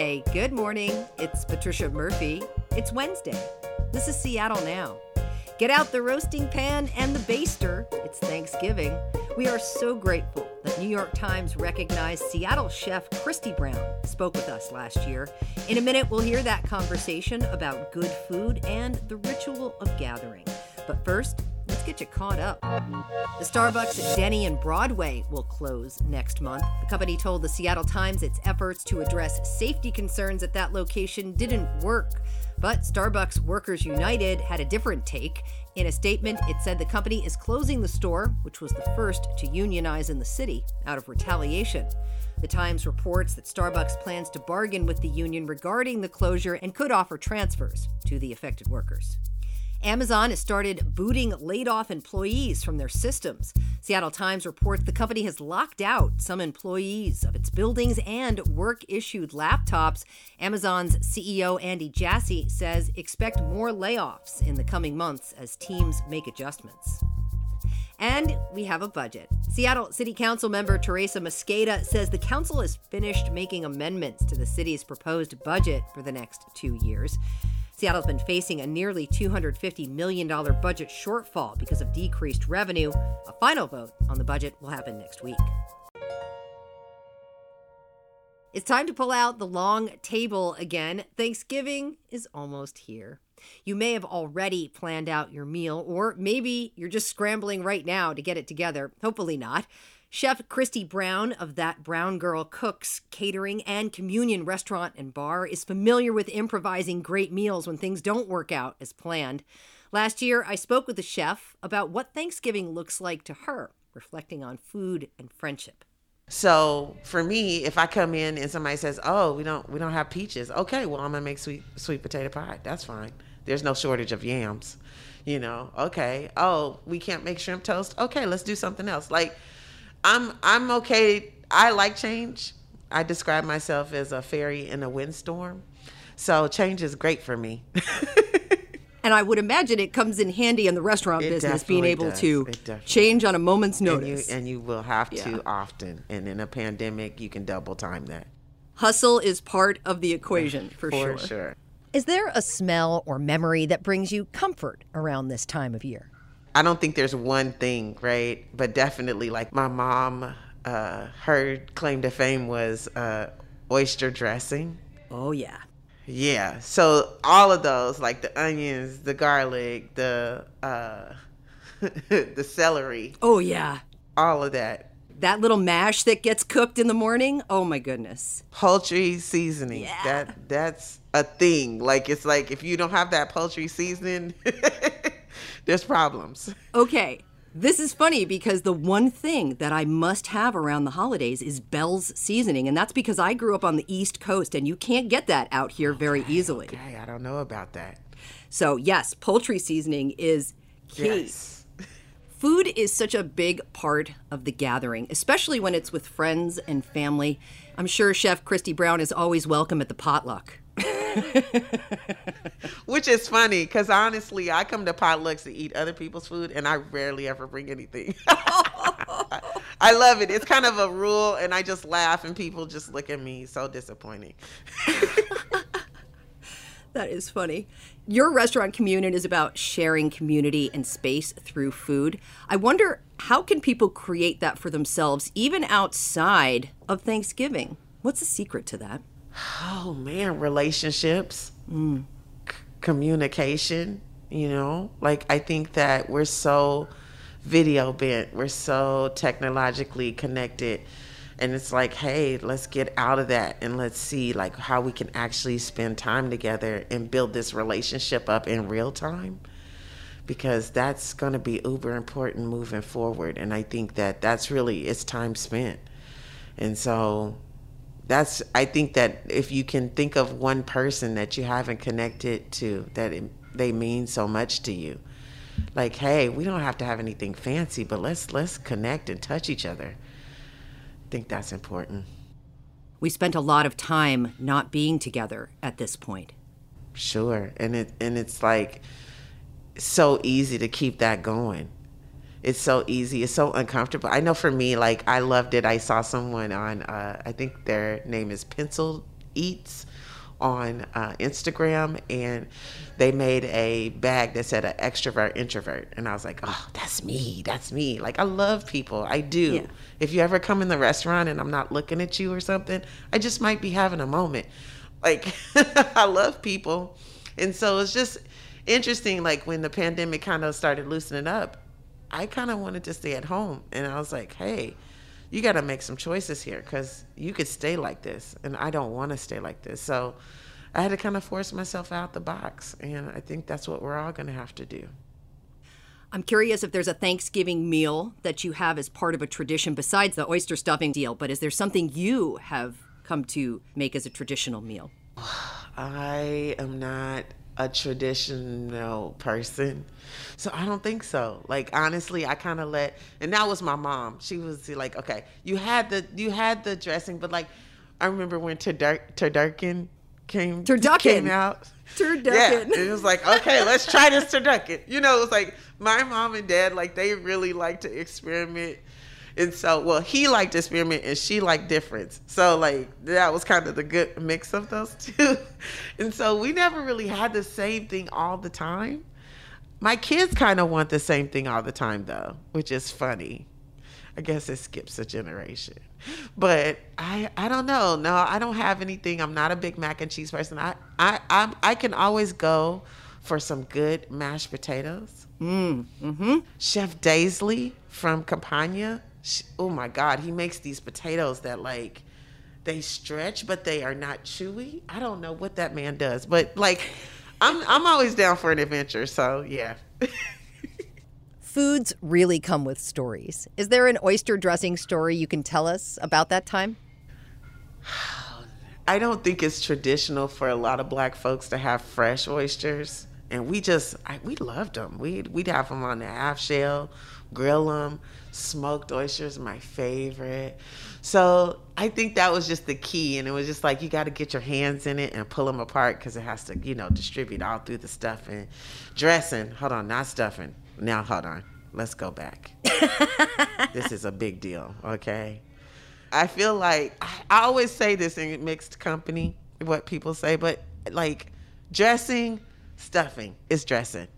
Hey, good morning. It's Patricia Murphy. It's Wednesday. This is Seattle Now. Get out the roasting pan and the baster. It's Thanksgiving. We are so grateful that New York Times recognized Seattle chef Kristi Brown spoke with us last year. In a minute, we'll hear that conversation about good food and the ritual of gathering. But first, let's get you caught up. The Starbucks at Denny and Broadway will close next month. The company told the Seattle Times its efforts to address safety concerns at that location didn't work. But Starbucks Workers United had a different take. In a statement, it said the company is closing the store, which was the first to unionize in the city, out of retaliation. The Times reports that Starbucks plans to bargain with the union regarding the closure and could offer transfers to the affected workers. Amazon has started booting laid off employees from their systems. Seattle Times reports the company has locked out some employees of its buildings and work issued laptops. Amazon's CEO Andy Jassy says expect more layoffs in the coming months as teams make adjustments. And we have a budget. Seattle City Council member Teresa Mosqueda says the council has finished making amendments to the city's proposed budget for the next two years. Seattle's been facing a nearly $250 million budget shortfall because of decreased revenue. A final vote on the budget will happen next week. It's time to pull out the long table again. Thanksgiving is almost here. You may have already planned out your meal, or maybe you're just scrambling right now to get it together. Hopefully not. Chef Kristi Brown of That Brown Girl Cooks Catering and Communion Restaurant and Bar is familiar with improvising great meals when things don't work out as planned. Last year, I spoke with the chef about what Thanksgiving looks like to her, reflecting on food and friendship. So for me, if I come in and somebody says, "Oh, we don't we don't have peaches," okay, well I'm gonna make sweet sweet potato pie. That's fine. There's no shortage of yams, you know. Okay. Oh, we can't make shrimp toast. Okay, let's do something else. Like I'm I'm okay. I like change. I describe myself as a fairy in a windstorm. So change is great for me. and I would imagine it comes in handy in the restaurant It business, being able does. to change on a moment's and you notice. and you will have Yeah. to often. And in a pandemic, you can double time that. Hustle is part of the equation for, For sure. sure. Is there a smell or memory that brings you comfort around this time of year? I don't think there's one thing, right? But definitely, like my mom, uh, her claim to fame was uh, oyster dressing. Oh, yeah. Yeah. So all of those, like the onions, the garlic, the uh, the celery, Oh, yeah. all of that. That little mash that gets cooked in the morning. Oh, my goodness. Poultry seasoning. Yeah. That that's a thing. Like it's like if you don't have that poultry seasoning, there's problems. Okay. This is funny because the one thing that I must have around the holidays is Bell's seasoning. And that's because I grew up on the East Coast and you can't get that out here very easily. Hey, I don't know about that. So, yes, poultry seasoning is key. Yes. Food is such a big part of the gathering, especially when it's with friends and family. I'm sure Chef Kristi Brown is always welcome at the potluck. Which is funny because honestly, I come to potlucks to eat other people's food and I rarely ever bring anything. I love it. It's kind of a rule and I just laugh and people just look at me so disappointing. That is funny. Your restaurant communion is about sharing community and space through food. I wonder how can people create that for themselves even outside of Thanksgiving? What's the secret to that? Oh man, relationships, mm. c- communication, you know? Like I think that we're so video bent, we're so technologically connected. And it's like, hey, let's get out of that and let's see like how we can actually spend time together and build this relationship up in real time. Because that's going to be uber important moving forward. And I think that that's really, it's time spent. And so that's i think that if you can think of one person that you haven't connected to that it, they mean so much to you. Like hey we don't have to have anything fancy but let's let's connect and touch each other. I think that's important. We spent a lot of time not being together at this point. sure. And it and it's like so easy to keep that going it's so easy it's so uncomfortable i know for me like i loved it i saw someone on uh, i think their name is pencil Eats on uh, Instagram, and they made a bag that said an extrovert introvert, and I was like, oh, that's me, that's me. Like I love people, I do. Yeah. If you ever come in the restaurant and I'm not looking at you or something, I just might be having a moment. Like I love people, and so it's just interesting. Like when the pandemic kind of started loosening up, I kind of wanted to stay at home, and I was like, hey you got to make some choices here because you could stay like this, and I don't want to stay like this. So I had to kind of force myself out the box, and I think that's what we're all going to have to do. I'm curious if there's a Thanksgiving meal that you have as part of a tradition besides the oyster stuffing deal, but is there something you have come to make as a traditional meal? I am not a traditional person. So I don't think so. Like honestly, I kind of let and that was my mom. She was like, "Okay, you had the you had the dressing, but like I remember when turducken came turducken came out. Turducken. Yeah, it was like, "Okay, let's try this turducken." You know, it was like my mom and dad like they really like to experiment and so, well, he liked experiment and she liked difference. So, like, that was kind of the good mix of those two. and so, we never really had the same thing all the time. My kids kind of want the same thing all the time, though, which is funny. I guess it skips a generation. But I I don't know. No, I don't have anything. I'm not a big mac and cheese person. I I i I can always go for some good mashed potatoes. Mm, mm-hmm. Chef Daisley from Campagne oh my god he makes these potatoes that like they stretch but they are not chewy. I don't know what that man does but like i'm i'm always down for an adventure so yeah. Foods really come with stories. Is there an oyster dressing story you can tell us about that time? I don't think it's traditional for a lot of black folks to have fresh oysters and we just I, we loved them we'd, we'd have them on the half shell grill them smoked oysters my favorite. So i think that was just the key and it was just like you got to get your hands in it and pull them apart because it has to you know distribute all through the stuffing dressing. Hold on not stuffing. Now hold on. Let's go back. This is a big deal okay? I feel like i always say this in mixed company what people say but like dressing stuffing is dressing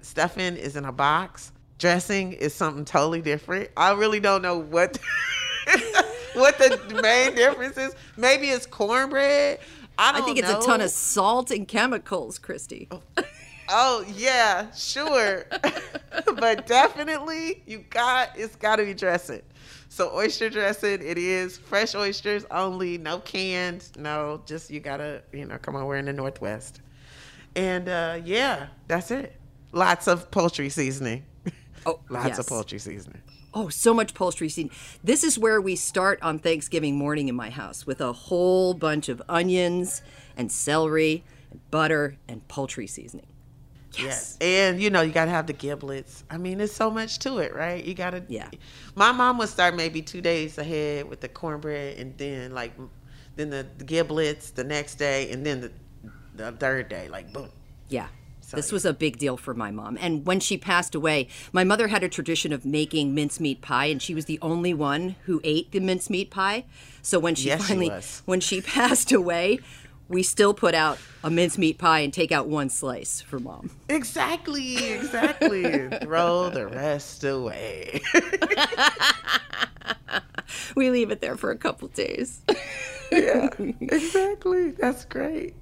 stuffing is in a box dressing is something totally different. I really don't know what what the main difference is. Maybe it's cornbread. I don't I think it's know. a ton of salt and chemicals, Kristi. Oh, oh yeah, sure. but definitely you got it's got to be dressing. So oyster dressing, it is fresh oysters only, no canned, no, just you gotta, you know, come on, we're in the Northwest. And uh, yeah, that's it. Lots of poultry seasoning. Oh, lots yes. of poultry seasoning. Oh, so much poultry seasoning. This is where we start on Thanksgiving morning in my house with a whole bunch of onions and celery and butter and poultry seasoning. Yes. yes. And you know, you got to have the giblets. I mean, there's so much to it, right? You got to Yeah. My mom would start maybe 2 days ahead with the cornbread and then like then the, the giblets the next day and then the the third day like boom. Yeah. So, this was a big deal for my mom. And when she passed away, my mother had a tradition of making mincemeat pie, and she was the only one who ate the mincemeat pie. So when she yes, finally, she when she passed away, we still put out a mincemeat pie and take out one slice for mom. Exactly, exactly. Throw the rest away. we leave it there for a couple days. yeah, exactly. That's great.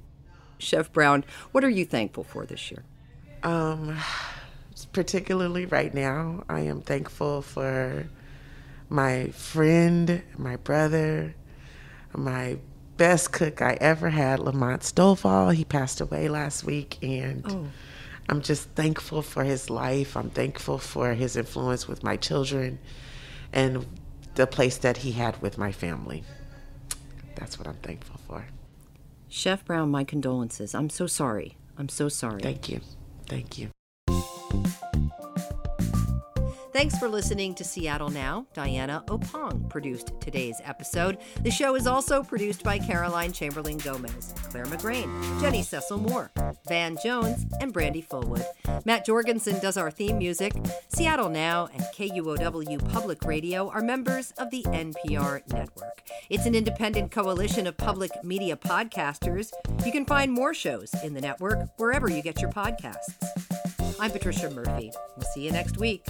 Chef Brown, what are you thankful for this year? Um, particularly right now, I am thankful for my friend, my brother, my best cook I ever had, Lamont Stovall. He passed away last week, and oh. I'm just thankful for his life. I'm thankful for his influence with my children and the place that he had with my family. That's what I'm thankful for. Chef Brown, my condolences. I'm so sorry. I'm so sorry. Thank you. Thank you. Thanks for listening to Seattle Now. Diana Opong produced today's episode. The show is also produced by Caroline Chamberlain Gomez, Claire McGrain, Jenny Cecil Moore, Van Jones, and Brandy Fullwood. Matt Jorgensen does our theme music. Seattle Now and KUOW Public Radio are members of the NPR network. It's an independent coalition of public media podcasters. You can find more shows in the network wherever you get your podcasts. I'm Patricia Murphy. We'll see you next week.